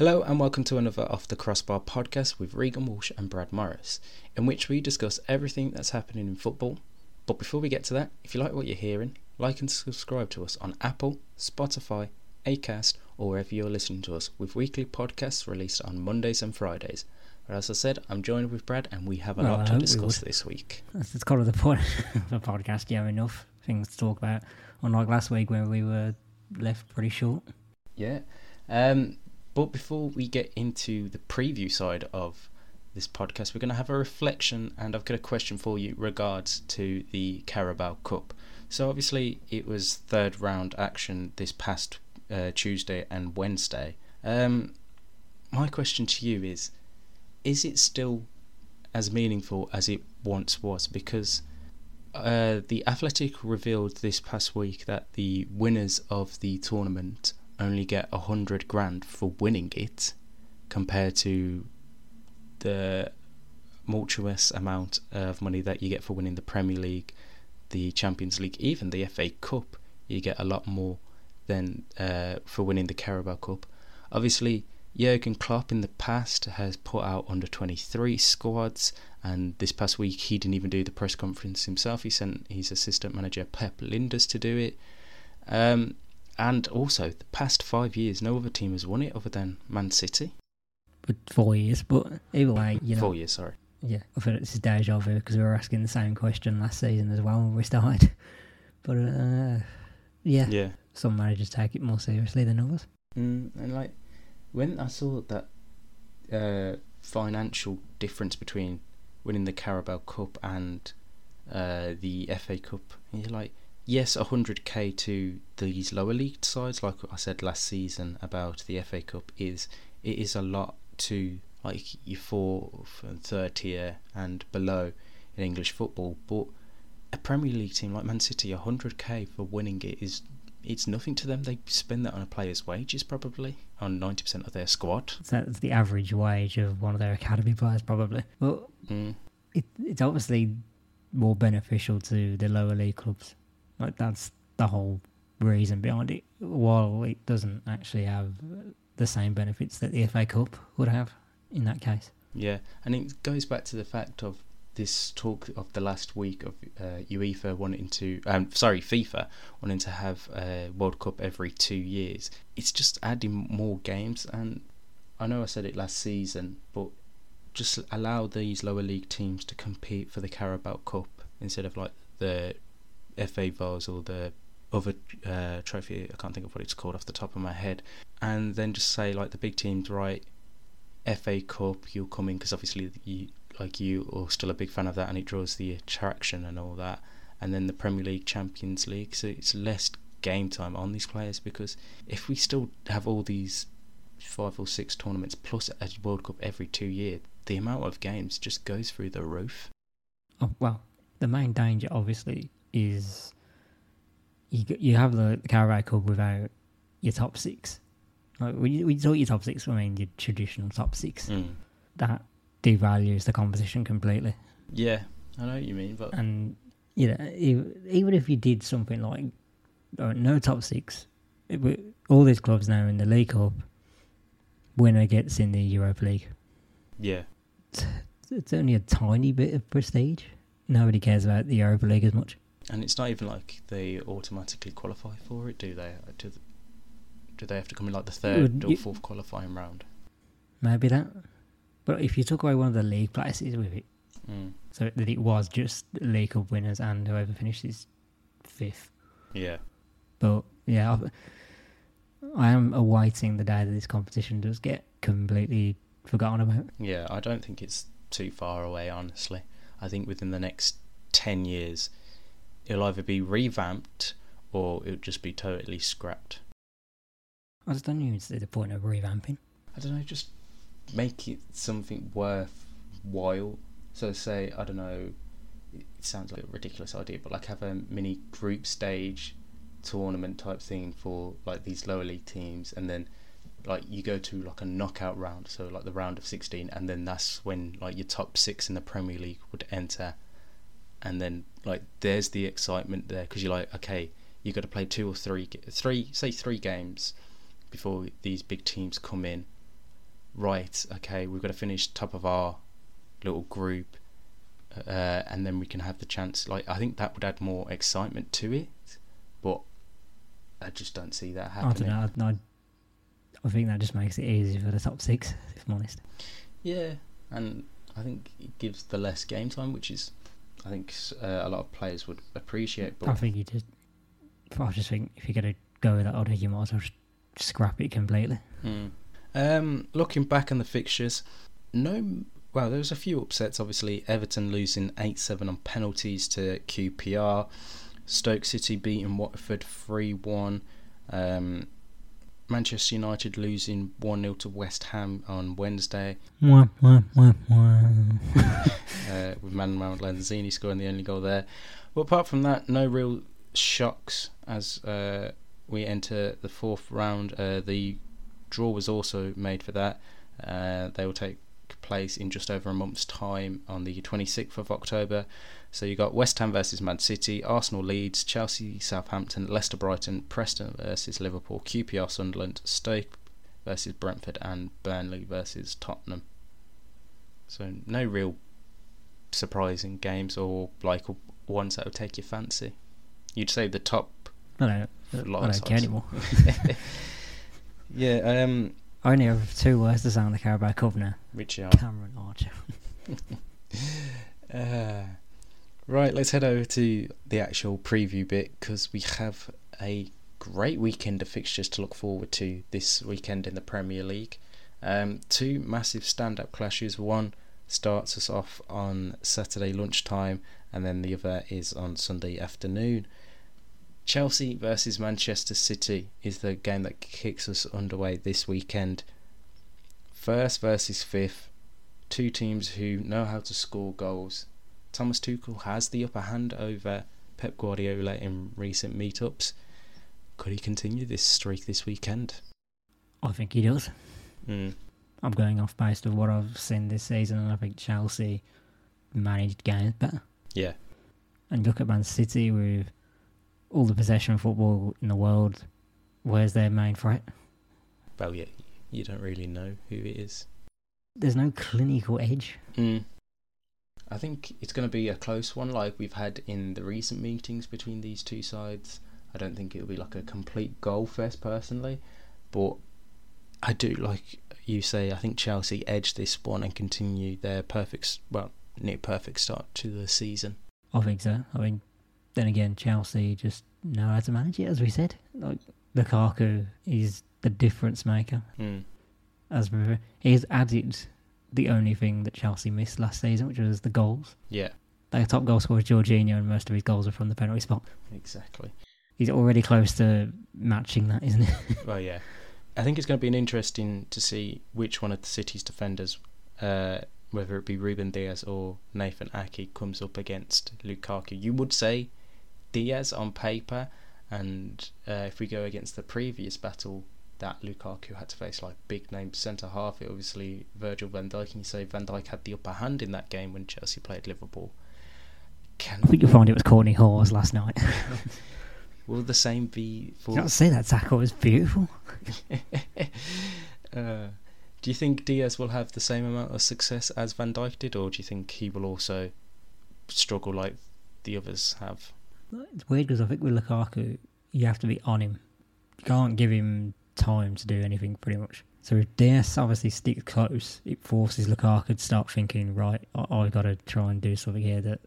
Hello and welcome to another Off the Crossbar podcast with Regan Walsh and Brad Morris, in which we discuss everything that's happening in football. But before we get to that, if you like what you're hearing, like and subscribe to us on Apple, Spotify, Acast, or wherever you're listening to us, with weekly podcasts released on Mondays and Fridays. But as I said, I'm joined with Brad, and we have a Well, lot to hope we discuss this week. That's it's kind of the point of a podcast. You have enough things to talk about. Unlike last week where we were left pretty short. Yeah. Um, but before we get into the preview side of this podcast, we're going to have a reflection, and I've got a question for you regards to the Carabao Cup. So obviously, it was third round action this past uh, Tuesday and Wednesday. Um, my question to you is: Is it still as meaningful as it once was? Because uh, the Athletic revealed this past week that the winners of the tournament only get a hundred grand for winning it, compared to the multiplious amount of money that you get for winning the Premier League, the Champions League, even the FA Cup. You get a lot more than uh, for winning the Carabao Cup. Obviously, Jurgen Klopp in the past has put out under 23 squads, and this past week he didn't even do the press conference himself. He sent his assistant manager Pep Lijnders to do it. Um, and also, the past five years, no other team has won it other than Man City. But four years. But either way, you know. Four years, sorry. Yeah, I feel like this is deja vu because we were asking the same question last season as well when we started. But uh, yeah, Yeah. some managers take it more seriously than others. Mm, and like when I saw that uh, financial difference between winning the Carabao Cup and uh, the FA Cup, and you're like, yes, 100k to these lower league sides, like I said last season about the FA Cup, is it is a lot to like your fourth and third tier and below in English football, but a Premier League team like Man City, 100k for winning it is it's nothing to them. They spend that on a player's wages, probably on ninety percent of their squad. So that's the average wage of one of their academy players, probably. Well, Mm. it, it's obviously more beneficial to the lower league clubs. Like that's the whole reason behind it. While it doesn't actually have the same benefits that the FA Cup would have in that case. Yeah, and it goes back to the fact of this talk of the last week of uh, UEFA wanting to, um, sorry, FIFA wanting to have a World Cup every two years. It's just adding more games, and I know I said it last season, but just allow these lower league teams to compete for the Carabao Cup instead of like the FA Vase or the other uh, trophy. I can't think of what it's called off the top of my head, and then just say like the big teams, right? FA Cup, you'll come in because obviously you like you are still a big fan of that, and it draws the attraction and all that. And then the Premier League, Champions League, so it's less game time on these players because if we still have all these five or six tournaments plus a World Cup every two years, the amount of games just goes through the roof. Oh, well, the main danger obviously is you you have the Carabao Cup without your top six. Like you, when talk your top six, I mean your traditional top six. Mm. That devalues the competition completely. Yeah, I know what you mean, but And you know, even if you did something like uh, no top six, it, all these clubs now in the League Cup, winner gets in the Europa League. yeah, It's only a tiny bit of prestige. Nobody cares about the Europa League as much. And it's not even like they automatically qualify for it, do they? Do, do they have to come in like the third or fourth qualifying round? Maybe that. But if you took away one of the league places with it, Mm. so that it was just League Cup winners and whoever finishes fifth. Yeah. But yeah, I, I am awaiting the day that this competition does get completely forgotten about. Yeah, I don't think it's too far away, honestly. I think within the next 10 years, it'll either be revamped or it'll just be totally scrapped. I just don't even see the point of revamping. I don't know, just make it something worthwhile. So, say, I don't know, it sounds like a ridiculous idea, but like have a mini group stage tournament type thing for like these lower league teams and then like you go to like a knockout round so like the round of 16 and then that's when like your top six in the premier league would enter and then like there's the excitement there because you're like okay you've got to play two or three three say three games before these big teams come in right, okay, we've got to finish top of our little group, uh, and then we can have the chance. Like I think that would add more excitement to it, but I just don't see that I don't happening. know. I, I think that just makes it easier for the top six. If I'm honest. Yeah, and I think it gives the less game time, which is, I think, uh, a lot of players would appreciate. I think you just. I just think if you're gonna go with that order, you might as well just scrap it completely. Mm. Um, looking back on the fixtures, no. Well, there was a few upsets. Obviously, Everton losing eight seven on penalties to QPR. Stoke City beating Watford three one. Um, Manchester United losing one 0 to West Ham on Wednesday. Wah, wah, wah, wah. uh, with Manuel Lanzini scoring the only goal there. But apart from that, no real shocks as uh, we enter the fourth round. Uh, the draw was also made for that. Uh, they will take place in just over a month's time on the 26th of October. So you got West Ham versus Man City, Arsenal Leeds, Chelsea Southampton, Leicester Brighton, Preston versus Liverpool, QPR Sunderland, Stoke versus Brentford, and Burnley versus Tottenham. So no real surprising games or like ones that would take your fancy. You'd say the top. I don't, lot I of don't care anymore. Yeah, um, only have two words to say on the Carabao Cup now. which are Cameron Archer. Uh, right, let's head over to the actual preview bit because we have a great weekend of fixtures to look forward to this weekend in the Premier League. Um, two massive stand-up clashes. One starts us off on Saturday lunchtime, and then the other is on Sunday afternoon. Chelsea versus Manchester City is the game that kicks us underway this weekend. First versus fifth two teams who know how to score goals. Thomas Tuchel has the upper hand over Pep Guardiola in recent meetups. Could he continue this streak this weekend? I think he does. Mm. I'm going off based on what I've seen this season, and I think Chelsea managed games better. Yeah, And look at Man City with all the possession football in the world. Where's their main threat? well, yeah, you don't really know who it is. There's no clinical edge. Mm. I think it's going to be a close one, like we've had in the recent meetings between these two sides. I don't think it'll be like a complete goal fest personally, but I do like you say. I think Chelsea edge this one and continue their perfect, well, near perfect start to the season. I think so. I mean, then again, Chelsea just know how to manage it, as we said. Like Lukaku is the difference maker. Mm. As we he's added the only thing that Chelsea missed last season, which was the goals. Yeah, Their top goal scorer is Jorginho, and most of his goals are from the penalty spot. exactly. He's already close to matching that, isn't he? Well, yeah. I think it's going to be an interesting to see which one of the City's defenders, uh, whether it be Ruben Dias or Nathan Ake, comes up against Lukaku. You would say Dias on paper, and uh, if we go against the previous battle that Lukaku had to face, like big name centre half, it obviously Virgil van Dijk, and you say Van Dijk had the upper hand in that game when Chelsea played Liverpool. Can I think you'll find it was Cortney Hause last night. will the same be for you not see that tackle? Was beautiful. uh, do you think Dias will have the same amount of success as Van Dijk did, or do you think he will also struggle like the others have? It's weird because I think with Lukaku, you have to be on him. You can't give him time to do anything, pretty much. So if DS obviously sticks close, it forces Lukaku to start thinking, right, I- I've got to try and do something here that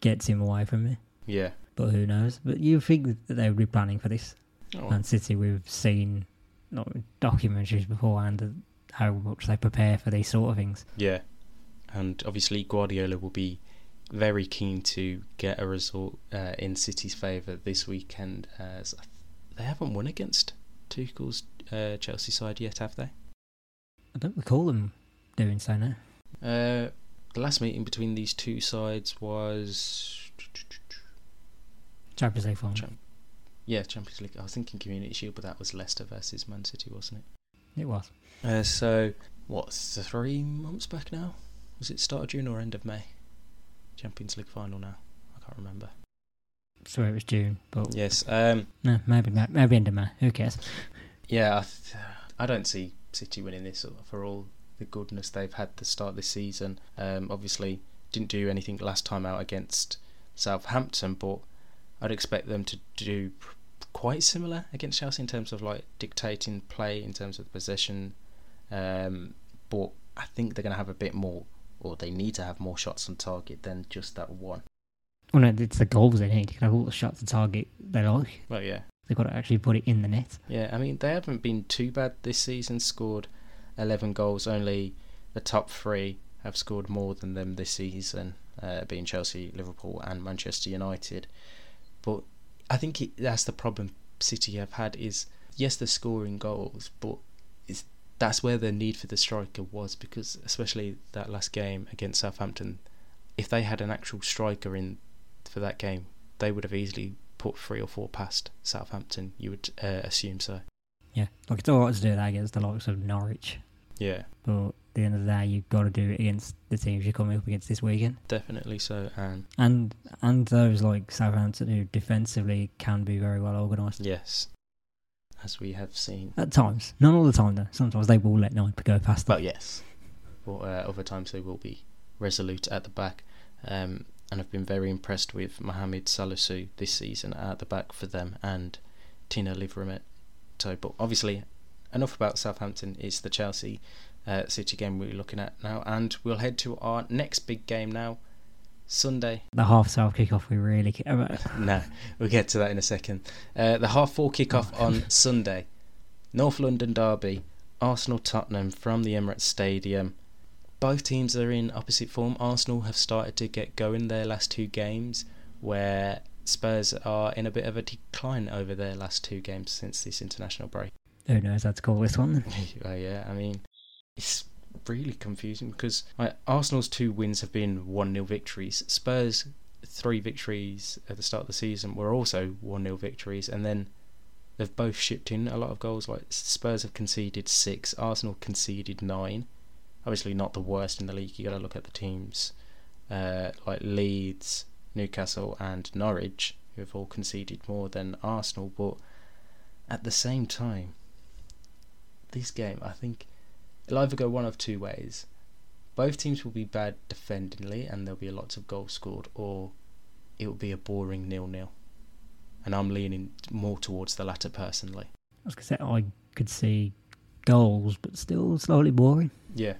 gets him away from me. Yeah. But who knows? But you think that they would be planning for this. Oh, Man City, we've seen not documentaries beforehand how much they prepare for these sort of things. yeah. And obviously Guardiola will be very keen to get a result uh, in City's favour this weekend, as they haven't won against Tuchel's uh, Chelsea side yet, have they? I don't recall them doing so now. Uh, the last meeting between these two sides was Champions League final. Yeah, Champions League. I was thinking Community Shield, but that was Leicester versus Man City, wasn't It It was. Uh, so, what, three months back now? Was it start of June or end of May? Champions League final now. I can't remember. Sorry, it was June, but Yes. Um. no, maybe maybe end of May. Who cares? Yeah. I, th- I don't see City winning this for all the goodness they've had to start this season. Um, obviously, didn't do anything last time out against Southampton, but I'd expect them to do quite similar against Chelsea in terms of like dictating play, in terms of possession. Um, but I think they're going to have a bit more, or they need to have more shots on target than just that one. Well, no, it's the goals they need. You can have all the shots on target they like. Well, yeah. They've got to actually put it in the net. Yeah, I mean, they haven't been too bad this season, scored 11 goals. Only the top three have scored more than them this season, uh, being Chelsea, Liverpool, and Manchester United. But I think it, that's the problem City have had is yes, they're scoring goals, but it's, that's where the need for the striker was because especially that last game against Southampton, if they had an actual striker in for that game, they would have easily put three or four past Southampton. You would uh, assume so. Yeah, like it's all right to do that against the likes of Norwich. Yeah. But at the end of the day, you've got to do it against the teams you're coming up against this weekend. Definitely so, and and and those like Southampton who defensively can be very well organised. Yes, as we have seen at times, not all the time though. Sometimes they will let nine go past them. But yes, but uh, other times they will be resolute at the back. Um, and I've been very impressed with Mohamed Salisu this season at the back for them and Tino So, But obviously, enough about Southampton. It's the Chelsea uh, City game we're looking at now, and we'll head to our next big game now. Sunday. The half self kickoff we really care about. no, we'll get to that in a second. Uh, the half four kickoff oh. on Sunday. North London Derby, Arsenal Tottenham from the Emirates Stadium. Both teams are in opposite form. Arsenal have started to get going their last two games, where Spurs are in a bit of a decline over their last two games since this international break. Who knows how to call this one? yeah, I mean, it's really confusing because like, Arsenal's two wins have been 1 0 victories. Spurs' three victories at the start of the season were also 1 0 victories, and then they've both shipped in a lot of goals. Like Spurs have conceded six, Arsenal conceded nine. Obviously, not the worst in the league. You got to look at the teams uh, like Leeds, Newcastle, and Norwich, who have all conceded more than Arsenal. But at the same time, this game, I think it'll either go one of two ways. Both teams will be bad defendingly and there'll be lots of goals scored, or it will be a boring nil-nil. And I'm leaning more towards the latter personally. I was to say I could see goals, but still slightly boring. Yeah.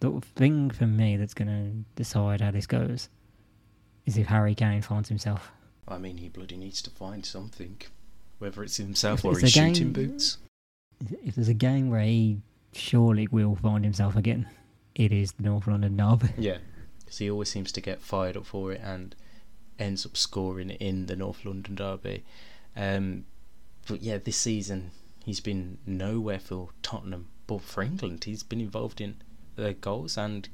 The thing for me that's going to decide how this goes is if Harry Kane finds himself. I mean, he bloody needs to find something, whether it's himself if or his shooting boots if there's a game where he surely will find himself again, it is the North London Derby. Yeah, because he always seems to get fired up for it and ends up scoring in the North London Derby. Um, but yeah, this season he's been nowhere for Tottenham, but for England he's been involved in the goals and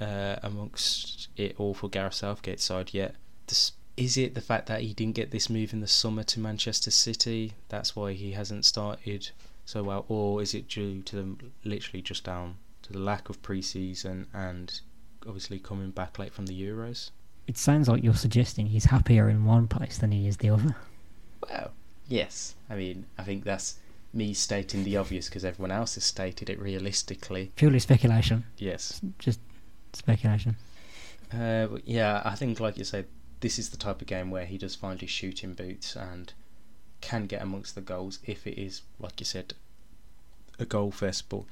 uh, amongst it all for Gareth Southgate's side. Yet, this, is it the fact that he didn't get this move in the summer to Manchester City? That's why he hasn't started so well, or is it due to them literally just down to the lack of pre-season and obviously coming back late from the Euros? It sounds like you're suggesting he's happier in one place than he is the other. Well, yes. I mean, I think that's me stating the obvious because everyone else has stated it realistically. Purely speculation. Yes. Just speculation. Uh, yeah, I think, like you said, this is the type of game where he does find his shooting boots and can get amongst the goals if it is, like you said, a goal fest. But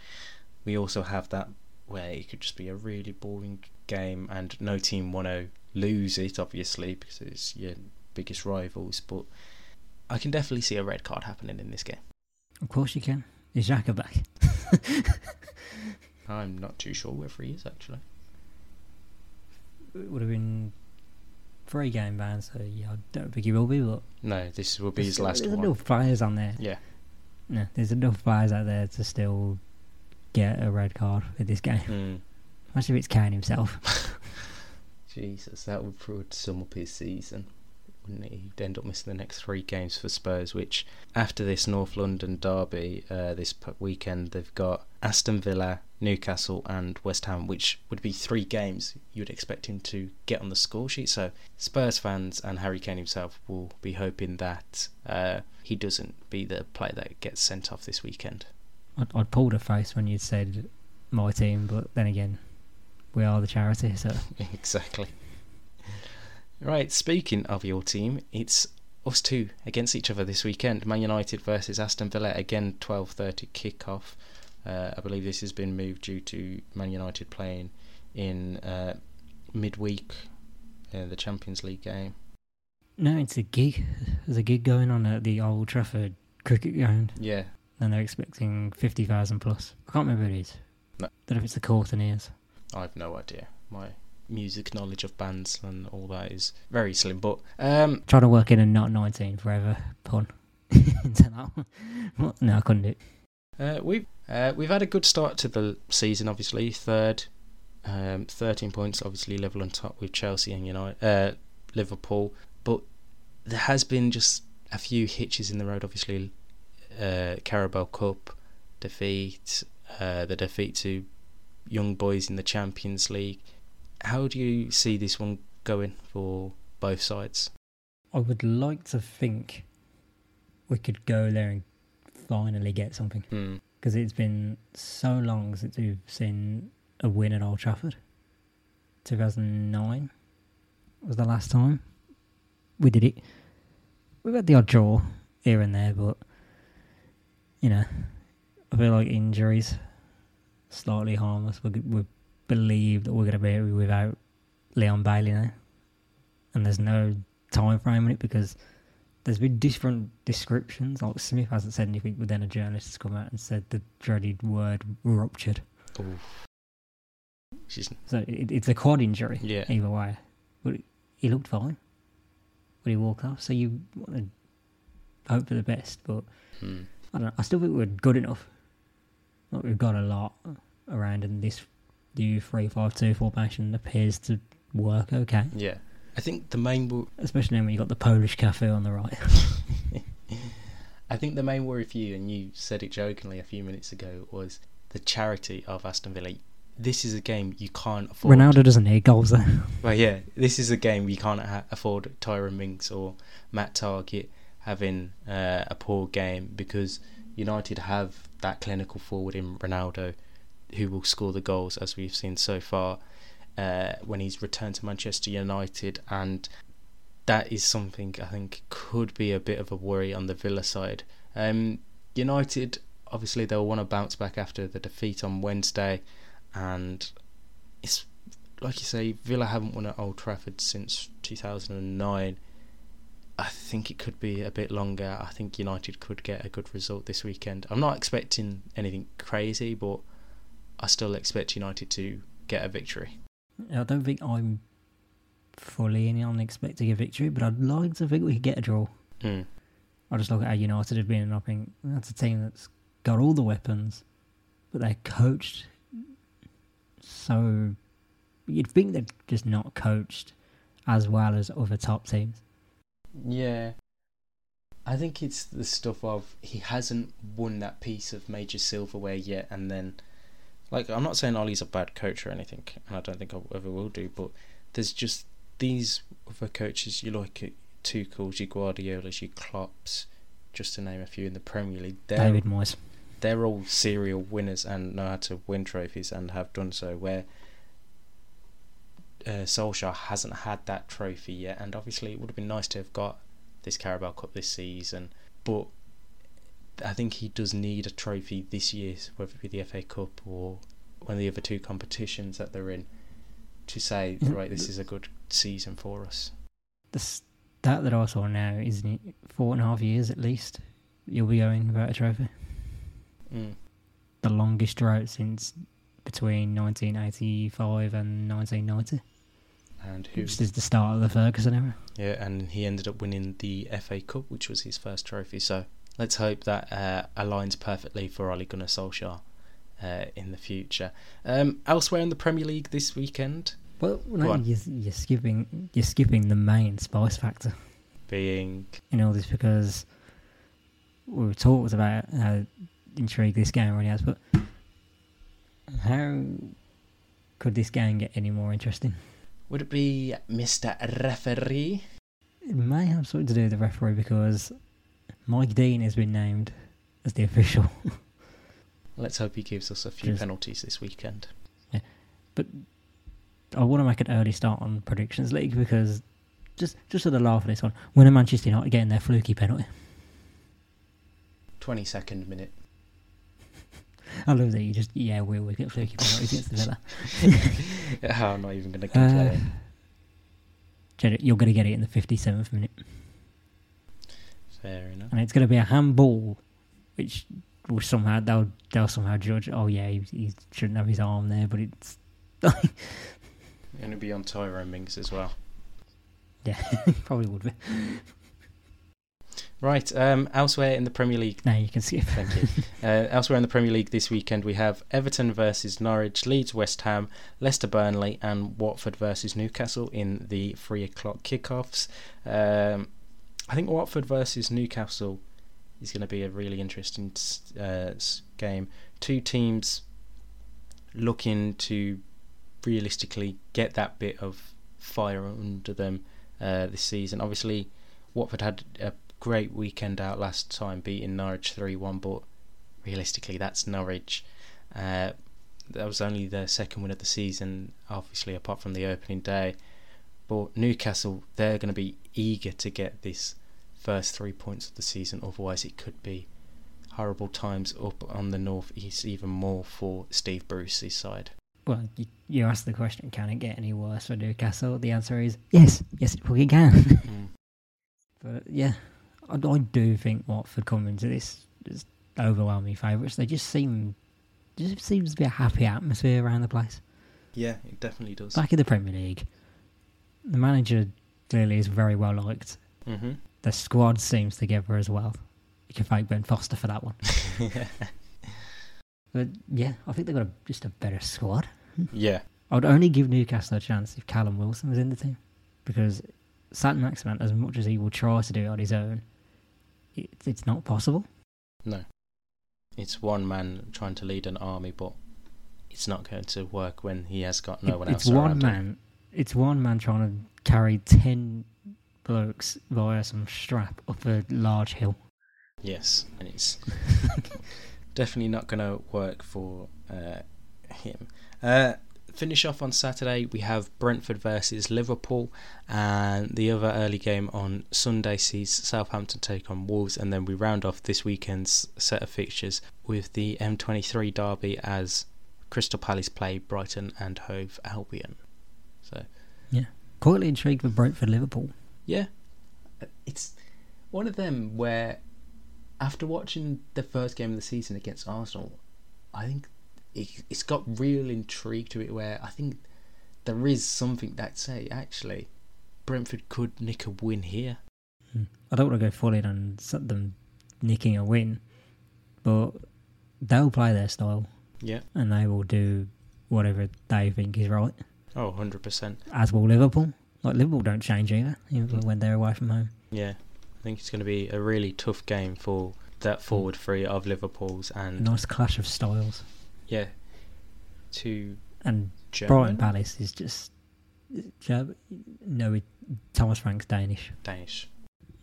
we also have that where it could just be a really boring game and no team want to lose it, obviously, because it's your biggest rivals. But I can definitely see a red card happening in this game. Of course you can. Is Xhaka back? I'm not too sure whether he is actually. It would have been three game ban, so yeah, I don't think he will be. But no, this will be his last there's one. There's enough players on there. Yeah, no, there's enough players out there to still get a red card for this game. Mm. Imagine if it's Kane himself. Jesus, that would probably sum up his season wouldn't he? He'd end up missing the next three games for Spurs, which after this North London derby uh, this weekend, they've got Aston Villa, Newcastle, and West Ham, which would be three games you would expect him to get on the score sheet. So Spurs fans and Harry Kane himself will be hoping that uh, he doesn't be the player that gets sent off this weekend. I'd, I'd pulled a face when you said my team, but then again, we are the charity, so exactly. Right, speaking of your team, it's us two against each other this weekend. Man United versus Aston Villa again, twelve thirty kickoff. Uh, I believe this has been moved due to Man United playing in uh, midweek in the Champions League game. no, it's a gig. There's a gig going on at the Old Trafford cricket ground, Yeah, and they're expecting fifty thousand plus. I can't remember who it is. No. Don't know if it's the Courteeners. I have no idea. My music knowledge of bands and all that is very slim. But um, Trying to work in a not nineteen forever pun into that one. No, I couldn't do it. Uh, we've uh, we've had a good start to the season. Obviously, third, um, thirteen points. Obviously, level on top with Chelsea and United, uh, Liverpool. But there has been just a few hitches in the road. Obviously, uh, Carabao Cup defeat, uh, the defeat to Young Boys in the Champions League. How do you see this one going for both sides? I would like to think we could go there and finally get something Hmm. Because it's been so long since we've seen a win at Old Trafford. 2009 was the last time we did it. We've had the odd draw here and there, but you know, I feel like injuries slightly harmless. We, we believe that we're going to be without Leon Bailey now, and there's no time frame in it because there's been different descriptions. Like Smith hasn't said anything, but then a journalist has come out and said the dreaded word ruptured. She's So it, it's a quad injury. yeah. Either way, but he looked fine when he walked off. So you want to hope for the best, but Hmm. I don't. know. I still think we're good enough. Like we've got a lot around, and this new three-five-two formation appears to work okay. Yeah. I think the main wo- Especially when you got the Polish Cafu on the right. I think the main worry for you, and you said it jokingly a few minutes ago, was the charity of Aston Villa. This is a game you can't afford. Ronaldo doesn't need goals though. Well, yeah, this is a game you can't ha- afford Tyrone Mings or Matt Targett having uh, a poor game because United have that clinical forward in Ronaldo who will score the goals as we've seen so far uh, when he's returned to Manchester United and that is something I think could be a bit of a worry on the Villa side. Um, United obviously they'll want to bounce back after the defeat on Wednesday and it's like you say, Villa haven't won at Old Trafford since 2009. I think it could be a bit longer. I think United could get a good result this weekend. I'm not expecting anything crazy, but I still expect United to get a victory. I don't think I'm fully in on expecting a victory, but I'd like to think we could get a draw. Mm. I just look at how United have been, and I think that's a team that's got all the weapons, but they're coached so. You'd think they're just not coached as well as other top teams. Yeah. I think it's the stuff of he hasn't won that piece of major silverware yet, and then, like, I'm not saying Ollie's a bad coach or anything, and I don't think I ever will do, but there's just these other coaches you like it, Tuchel's, your Guardiola's, your Klopps, just to name a few in the Premier League. They're David Moyes. they're all serial winners and know how to win trophies and have done so. Where uh, Solskjaer hasn't had that trophy yet, and obviously it would have been nice to have got this Carabao Cup this season, but I think he does need a trophy this year, whether it be the FA Cup or one of the other two competitions that they're in, to say Mhm. right, this is a good season for us. The stat that I saw now is in four and a half years at least. You'll be going without a trophy. Mm. The longest drought since between 1985 and 1990. And who? Which is the start of the Ferguson era. Yeah, and he ended up winning the FA Cup, which was his first trophy. So let's hope that uh, aligns perfectly for Ole Gunnar Solskjaer uh, in the future. Um, elsewhere in the Premier League this weekend, Well, no, you're, you're skipping you're skipping the main spice factor being in all this because we were talked about how intrigued this game really has, but how could this game get any more interesting? would it be Mr. Referee? It may have something to do with the referee because Mike Dean has been named as the official. Let's hope he gives us a few Just- penalties this weekend. But I want to make an early start on predictions league because just just for the laugh of this one, when are Manchester United getting their fluky penalty? 22nd minute. I love that you just yeah we always get fluky penalties against the Villa. I'm not even going to Uh, complain. Jed, You're going to get it in the 57th minute, Fair enough. and it's going to be a handball, which will somehow they'll they'll somehow judge. Oh yeah, he, he shouldn't have his arm there, but it's Going to be on Tyrone Mings as well. yeah probably would be. Right, um, elsewhere in the Premier League, Now you can skip. thank you. uh, elsewhere in the Premier League this weekend, we have Everton versus Norwich, Leeds West Ham, Leicester Burnley, and Watford versus Newcastle in the three o'clock kickoffs. Um, I think Watford versus Newcastle is going to be a really interesting uh, game. Two teams looking to realistically get that bit of fire under them uh, this season. Obviously, Watford had a great weekend out last time, beating Norwich 3 1, but realistically, that's Norwich. Uh, that was only their second win of the season, obviously, apart from the opening day. But Newcastle, they're going to be eager to get this first three points of the season, otherwise, it could be horrible times up on the north east, even more for Steve Bruce's side. Well, you, you asked the question, can it get any worse for Newcastle? The answer is yes, yes, it fucking can. Mm. but yeah, I, I do think Watford come into this is overwhelming favourites. They just seem, just seems to be a happy atmosphere around the place. Yeah, it definitely does. Back in the Premier League, the manager clearly is very well liked. hmm The squad seems together as well. You can thank Ben Foster for that one. But yeah, I think they've got a, just a better squad. yeah, I'd only give Newcastle a chance if Callum Wilson was in the team. Because Saint Maximin, as much as he will try to do it on his own, it, it's not possible. no. It's one man trying to lead an army, but it's not going to work when he has got no It- one it's else one around him. man. It's one man trying to carry ten blokes via some strap up a large hill. Yes, and it's definitely not going to work for uh, him. Uh, finish off on Saturday. We have Brentford versus Liverpool, and the other early game on Sunday sees Southampton take on Wolves, and then we round off this weekend's set of fixtures with the M23 derby as Crystal Palace play Brighton and Hove Albion. So Quite intrigued with Brentford Liverpool. yeah, it's one of them where after watching the first game of the season against Arsenal, I think it, it's got real intrigue to it. Where I think there is something that say actually Brentford could nick a win here. Hmm. I don't want to go full in on them nicking a win, but they'll play their style Yeah. and they will do whatever they think is right. Oh, 100 percent. As will Liverpool. Like Liverpool don't change either, even when they're away from home. Yeah, I think it's going to be a really tough game for that mm. forward three of Liverpool's and nice clash of styles. yeah, two And German Brighton Palace is just Ger- no, Thomas Frank's Danish, Danish.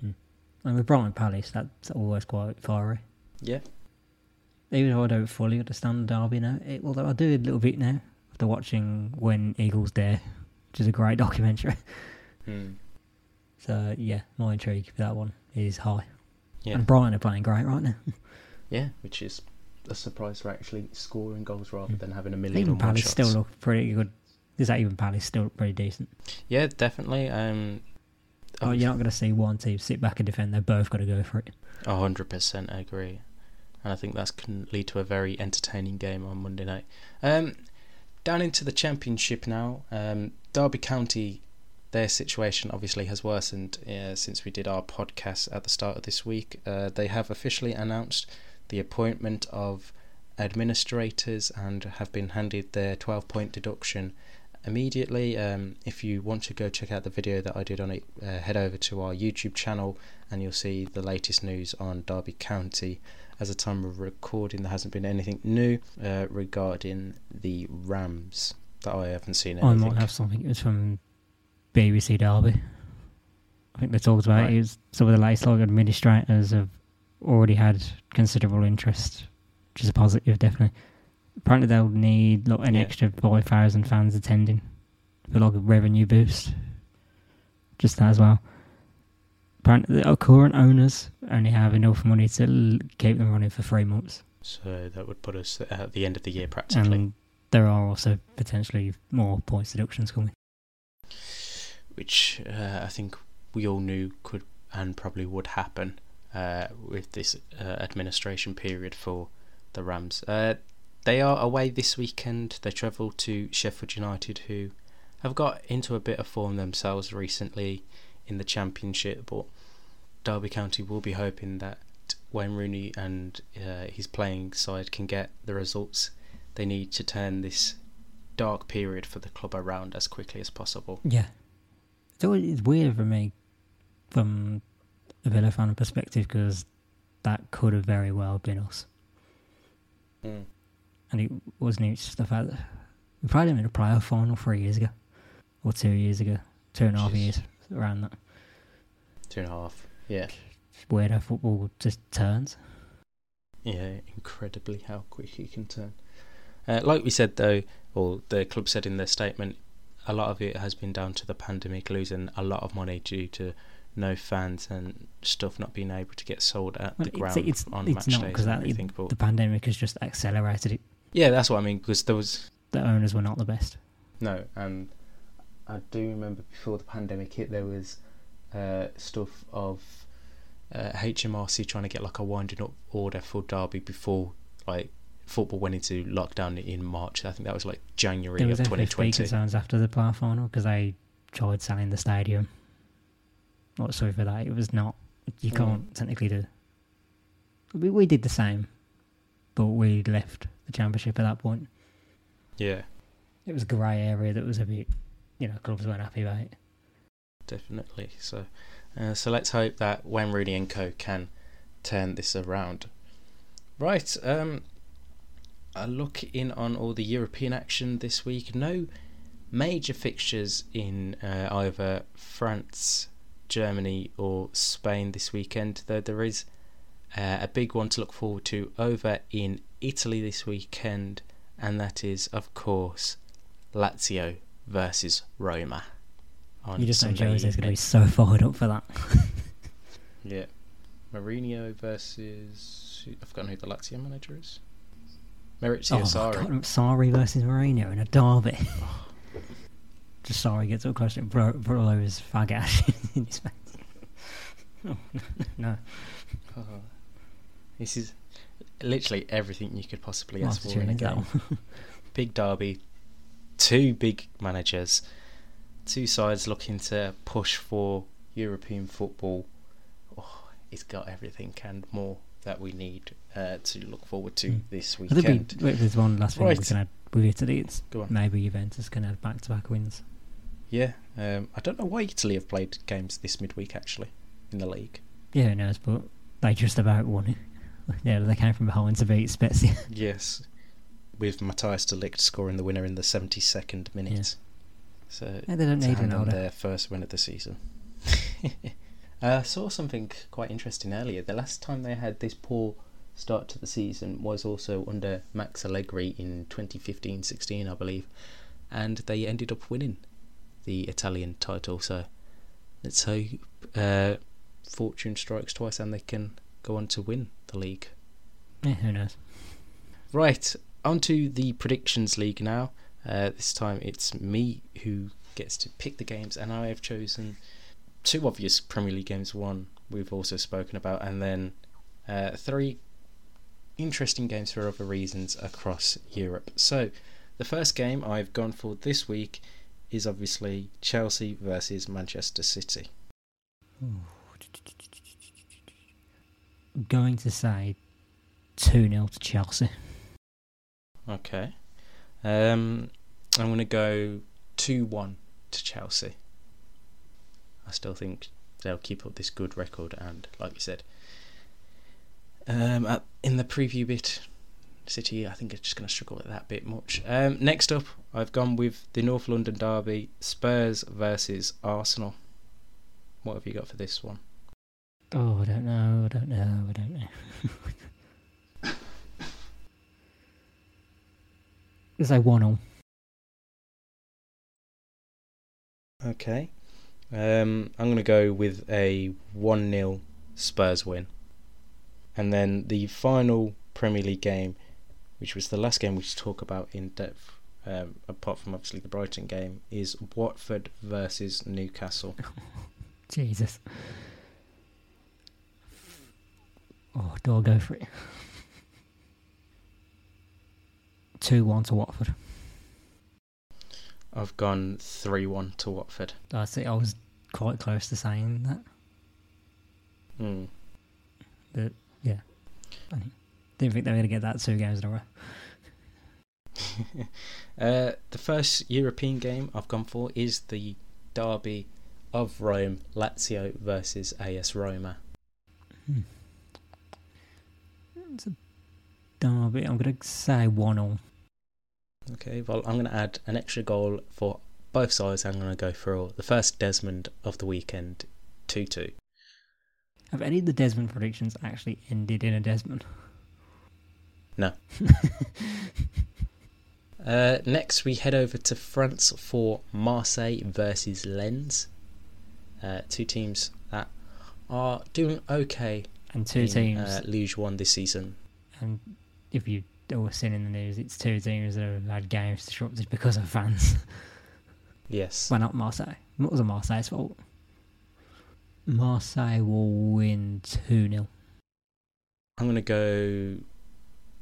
Mm. and with Brighton Palace, that's always quite fiery. Yeah, Even though I don't fully understand the Derby now, it, although I do a little bit now after watching When Eagles Dare, which is a great documentary. Hmm. So yeah, my intrigue for that one is high. yeah, And Brighton are playing great right now. yeah. Which is a surprise for actually scoring goals rather Mm. than having a million Even Palace shots. still look pretty good. Is that even Palace still pretty decent? Yeah, definitely. Um, Oh, you're not going to see one team sit back and defend. They're both got to go for it. A hundred percent agree, and I think that can lead to a very entertaining game on Monday night. Um, down into the Championship now. Um, Derby County, their situation obviously has worsened uh, since we did our podcast at the start of this week. Uh, they have officially announced the appointment of administrators and have been handed their twelve point deduction immediately. Um, if you want to go check out the video that I did on it, uh, head over to our YouTube channel and you'll see the latest news on Derby County. As a time of recording, there hasn't been anything new uh, regarding the Rams that I haven't seen I might have something. It was from BBC Derby. I think they talked about Right. it. some of the latest like administrators have already had considerable interest which is a positive, definitely. Apparently, they'll need like an Yeah. extra five thousand fans attending for like a revenue boost. Just that as well. Apparently, the current owners only have enough money to keep them running for three months, So that would put us at the end of the year practically. and there are also potentially more points deductions coming. which uh, I think we all knew could and probably would happen uh, with this uh, administration period for the Rams. Uh, they are away this weekend. They travel to Sheffield United, who have got into a bit of form themselves recently in the Championship, but Derby County will be hoping that Wayne Rooney and uh, his playing side can get the results they need to turn this dark period for the club around as quickly as possible. Yeah. It's always weird for me from a Villa fan perspective because that could have very well been us. Mm. And it wasn't just the fact that we played them in a playoff final three years ago. Or two years ago. Two and a half years around that. Two and a half. Yeah. It's weird how football just turns. Yeah, incredibly how quick he can turn. Uh, like we said though, or the club said in their statement, a lot of it has been down to the pandemic, losing a lot of money due to no fans and stuff not being able to get sold at Well, the ground it's- on it's match not, days that- everything. But The pandemic has just accelerated it. yeah, that's what I mean because there was The owners were not the best. no, and I do remember before the pandemic hit, there was uh, stuff of uh, HMRC trying to get like a winding up order for Derby before like football went into lockdown in March. I think that was like January There of was FFP 2020. concerns after the playoff final because they tried selling the stadium. Not sorry for that. It was not. You Mm. can't technically do. We we did the same, but we left the championship at that point. Yeah, It was a grey area that was a bit, you know, clubs weren't happy about it. definitely. So, uh, so let's hope that Wayne Rooney and Co can turn this around. Right. Um, a look in on all the European action this week. No major fixtures in uh, either France, Germany, or Spain this weekend. Though there is uh, a big one to look forward to over in Italy this weekend, and that is, of course, Lazio versus Roma. you just know Jose's going to be so fired up for that. Yeah. Mourinho versus. I've forgotten who the Lazio manager is. Maurizio oh, my Sarri. God, Sarri versus Mourinho in a derby. just Sarri gets up close and bro- blows fag ash in his face. Oh, no. Oh. This is literally everything you could possibly ask for in a game. Big derby, two big managers, two sides looking to push for European football. Oh, it's got everything and more that we need uh, to look forward to Mm. this I think we, weekend. wait, there's one last thing we can add with Italy. It's Go on. maybe Juventus can add back-to-back wins. Yeah, um, I don't know why Italy have played games this midweek actually in the league. Yeah, who knows? But they just about won it. Yeah, they came from behind to beat Spezia. Yes, with Matthijs de Ligt scoring the winner in the 72nd minute. So Yeah, they don't need hand on their first win of the season. I saw something quite interesting earlier. The last time they had this poor start to the season was also under Max Allegri in 2015-16, I believe, and they ended up winning the Italian title. So let's hope uh, fortune strikes twice and they can go on to win the league. Yeah, who knows? Right, on to the predictions league now. Uh, this time it's me who gets to pick the games, and I have chosen two obvious Premier League games. One we've also spoken about, and then uh, three interesting games for other reasons across Europe. So, the first game I've gone for this week is obviously Chelsea versus Manchester City. I'm going to say 2 0 to Chelsea. Okay. Um, I'm going to go 2 1 to Chelsea. I still think they'll keep up this good record, and like you said, um, at, in the preview bit, City, I think, are just going to struggle with that bit much. Um, next up, I've gone with the North London Derby Spurs versus Arsenal. What have you got for this one? Oh, I don't know, I don't know, I don't know. Because I one all. Okay. Um, I'm going to go with a 1 0 Spurs win. And then the final Premier League game, which was the last game we should talk about in depth, um, apart from obviously the Brighton game, is Watford versus Newcastle. Jesus. Oh, do I go for it? 2 1 to Watford. I've gone 3 1 to Watford. I see. I was quite close to saying that. Hmm. But, yeah. I didn't think they were going to get that two games in a row. uh, the first European game I've gone for is the derby of Rome, Lazio versus AS Roma. Hmm. It's a derby. I'm going to say 1 all. Okay, well, I'm going to add an extra goal for both sides. I'm going to go for the first Desmond of the weekend 2 2. Have any of the Desmond predictions actually ended in a Desmond? No. uh, next, we head over to France for Marseille versus Lens. Uh, two teams that are doing okay And two in teams. uh, Ligue 1 this season. and if you all seen in the news, it's two teams that have had games disrupted because of fans. Yes. Why not Marseille. It wasn't Marseille's fault. Marseille will win 2 0. I'm going to go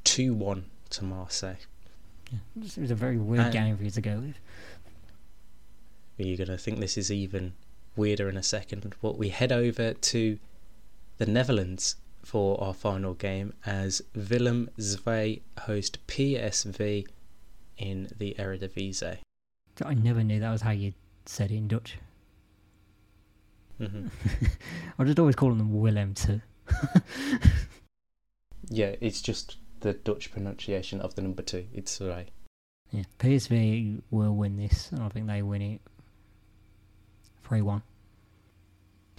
2 1 to Marseille. Yeah. It was a very weird And- game for you to go with. You're going to think this is even weirder in a second. But we head over to the Netherlands for our final game as Willem II host PSV in the Eredivisie. I never knew that was how you said it in Dutch. hmm I just always call them Willem too. Yeah, it's just the Dutch pronunciation of the number two. It's right. Yeah, PSV will win this, and I think they win it 3 1.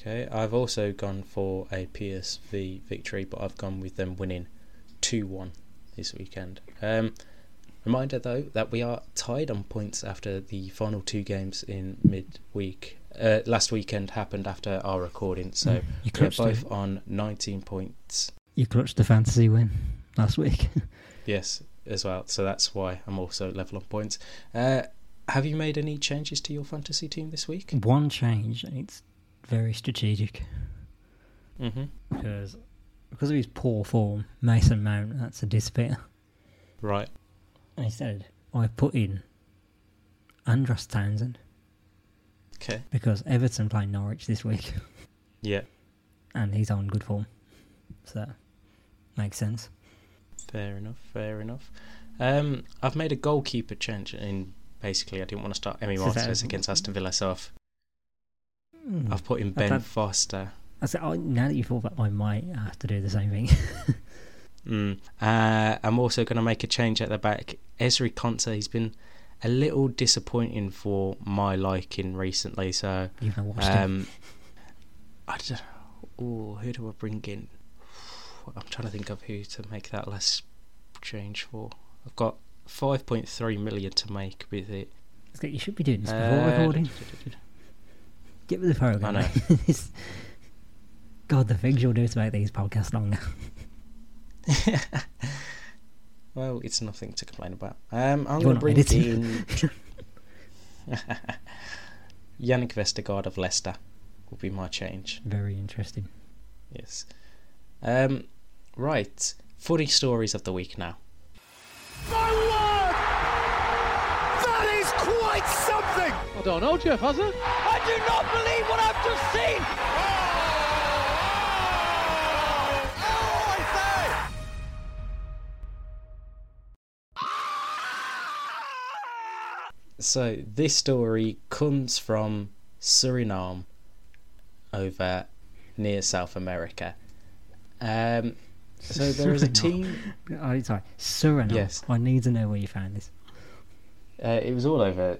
Okay, I've also gone for a PSV victory, but I've gone with them winning 2 1 this weekend. Um, reminder though that we are tied on points after the final two games in midweek. Uh, last weekend happened after our recording, so you we're clutched, both the, on 19 points. you clutched the fantasy win last week. Yes, as well. So that's why I'm also level on points. Uh, have you made any changes to your fantasy team this week? One change, and it's very strategic. Mm-hmm. because because of his poor form, Mason Mount that's a disappear. Right. And instead, I put in Andros Townsend Okay. because Everton play Norwich this week, Yeah. and he's on good form, so that makes sense. Fair enough. Fair enough. Um, I've made a goalkeeper change in. Basically, I didn't want to start Emi Martinez against Aston Villa, so I've, Mm. I've put in I Ben thought- Foster. I said, oh, now that you've thought that, I might have to do the same thing. Mm. Uh, I'm also going to make a change at the back. Ezri Konsa, he's been a little disappointing for my liking recently, so You've not watched him. um, I don't Oh, who do I bring in? I'm trying to think of who to make that less change for. I've got 5.3 million to make with it. You should be doing this before Uh, recording. Get with the program. I know. God, the things you'll do to make these podcasts longer. well, it's nothing to complain about. Um, I'm going to not bring editing. in Jannik Vestergaard of Leicester. Will be my change. Very interesting. Yes. Um, right. Funny stories of the week now. My word! That is quite something! I don't know, Jeff, has it? I do not believe what I've just seen! Oh, I say! So this story comes from Suriname, over near South America. Um, so there is a team. Oh, sorry, Suriname. Yes. I need to know where you found this. Uh, it was all over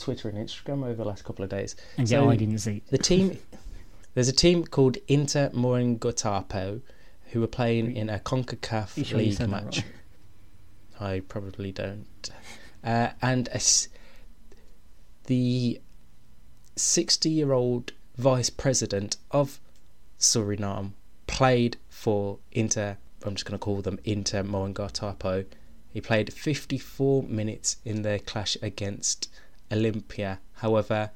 Twitter and Instagram over the last couple of days. And So- I didn't see. The team, there's a team called Inter Moringotapo, who are playing in a Concacaf League match. right? I probably don't. uh, and a the 60 year old vice president of Suriname played for Inter. I'm just going to call them Inter Moengotapo. He played 54 minutes in their clash against Olympia. However,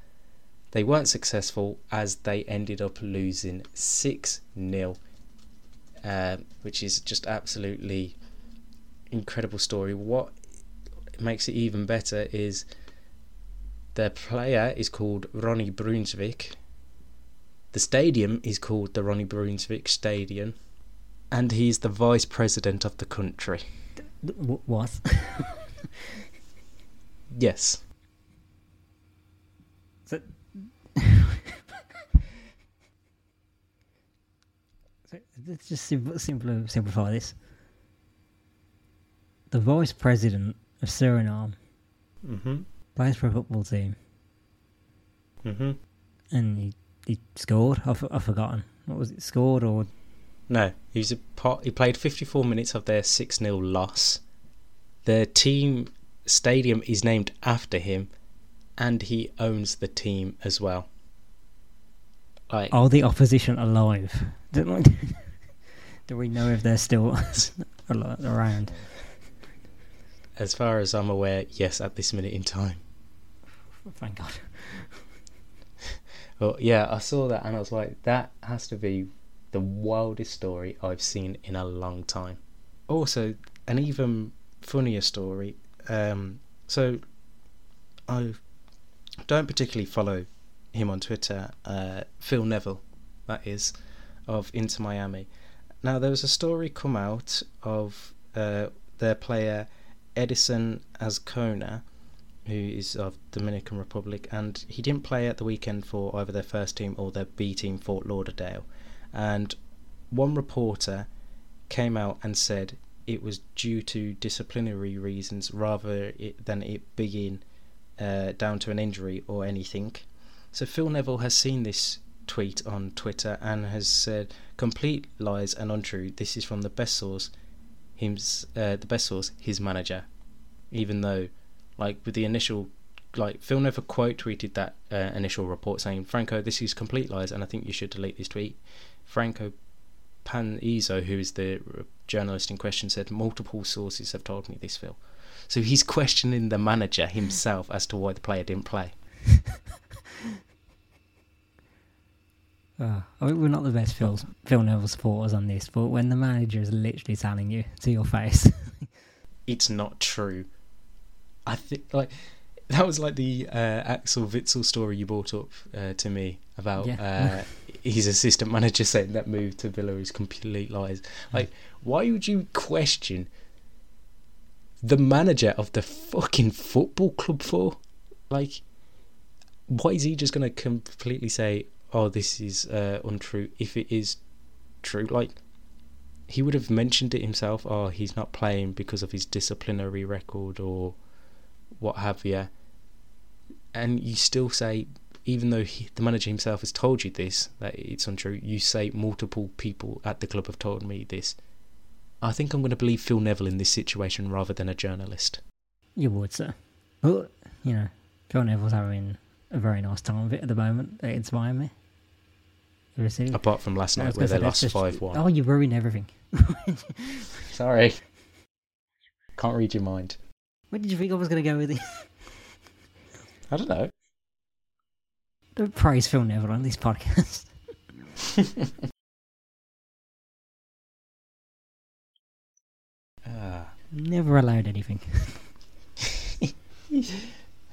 they weren't successful as they ended up losing 6 0, uh, which is just absolutely incredible story. What makes it even better is their player is called Ronnie Brunswijk. The stadium is called the Ronnie Brunswijk Stadium, and he's the vice president of the country. What? Yes. So, so let's just sim- simply simplify this. The vice president of Suriname Mhm. plays for a football team, Mhm. and he, he scored. I've, I've forgotten what was it? Scored or No, he's a part. He played 54 minutes of their 6 0 loss. Their team stadium is named after him, and he owns the team as well. Like, are the opposition alive? Do, do we know if they're still al- around? as far as I'm aware, yes, at this minute in time. Thank God. But yeah, I saw that and I was like, that has to be the wildest story I've seen in a long time. Also, an even funnier story. Um, so, I don't particularly follow him on Twitter, uh, Phil Neville, that is, of Inter Miami. Now, there was a story come out of uh, their player Edison Azcona, who is of Dominican Republic, and he didn't play at the weekend for either their first team or their B team, Fort Lauderdale. And one reporter came out and said it was due to disciplinary reasons rather it, than it being uh, down to an injury or anything. So Phil Neville has seen this tweet on Twitter and has said complete lies and untrue. This is from the best source, him's uh, the best source, his manager. Even though, like with the initial, like Phil never quote tweeted that uh, initial report saying, "Franco, this is complete lies, and I think you should delete this tweet." Franco Panizo, who is the journalist in question, said multiple sources have told me this, Phil. So he's questioning the manager himself as to why the player didn't play. Uh, I mean, we're not the best Phil, Phil Neville supporters on this, but when the manager is literally telling you to your face, It's not true. I think like that was like the uh, Axel Witsel story you brought up uh, to me about Yeah. uh, his assistant manager saying that move to Villa is complete lies. Like, why would you question the manager of the fucking football club for? Like, why is he just going to completely say, "Oh, this is uh, untrue"? If it is true, like he would have mentioned it himself. Oh, he's not playing because of his disciplinary record or what have you. And you still say, even though he, the manager himself has told you this, that it's untrue, you say multiple people at the club have told me this. I think I'm going to believe Phil Neville in this situation rather than a journalist. you would, sir. But, you know, Phil Neville's having a very nice time of it at the moment. It's Miami. You receive? Apart from last night where they lost just- 5 1. Oh, you ruined everything. Sorry. Can't read your mind. Where did you think I was going to go with it? I don't know. Don't praise Phil Neville on this podcast. Ah. Never allowed anything.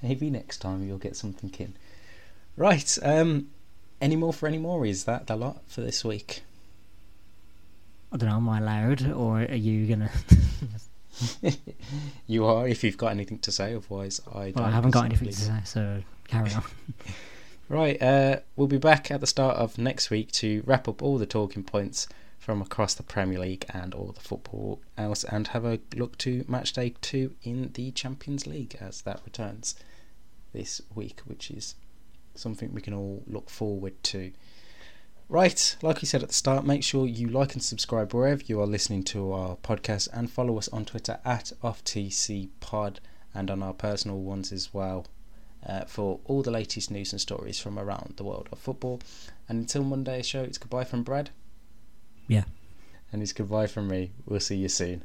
Maybe next time you'll get something in. Right, um, any more for any more? Is that the lot for this week? I don't know, am I allowed or are you going to. you are, if you've got anything to say, otherwise I Well, don't. I haven't got anything to say, so carry on. Right, uh, we'll be back at the start of next week to wrap up all the talking points from across the Premier League and all the football else and have a look to match day two in the Champions League as that returns this week, which is something we can all look forward to. Right, like we said at the start, make sure you like and subscribe wherever you are listening to our podcast and follow us on Twitter at OffTCPod and on our personal ones as well uh, for all the latest news and stories from around the world of football. And until Monday's show, it's goodbye from Brad. Yeah. And it's goodbye from me. We'll see you soon.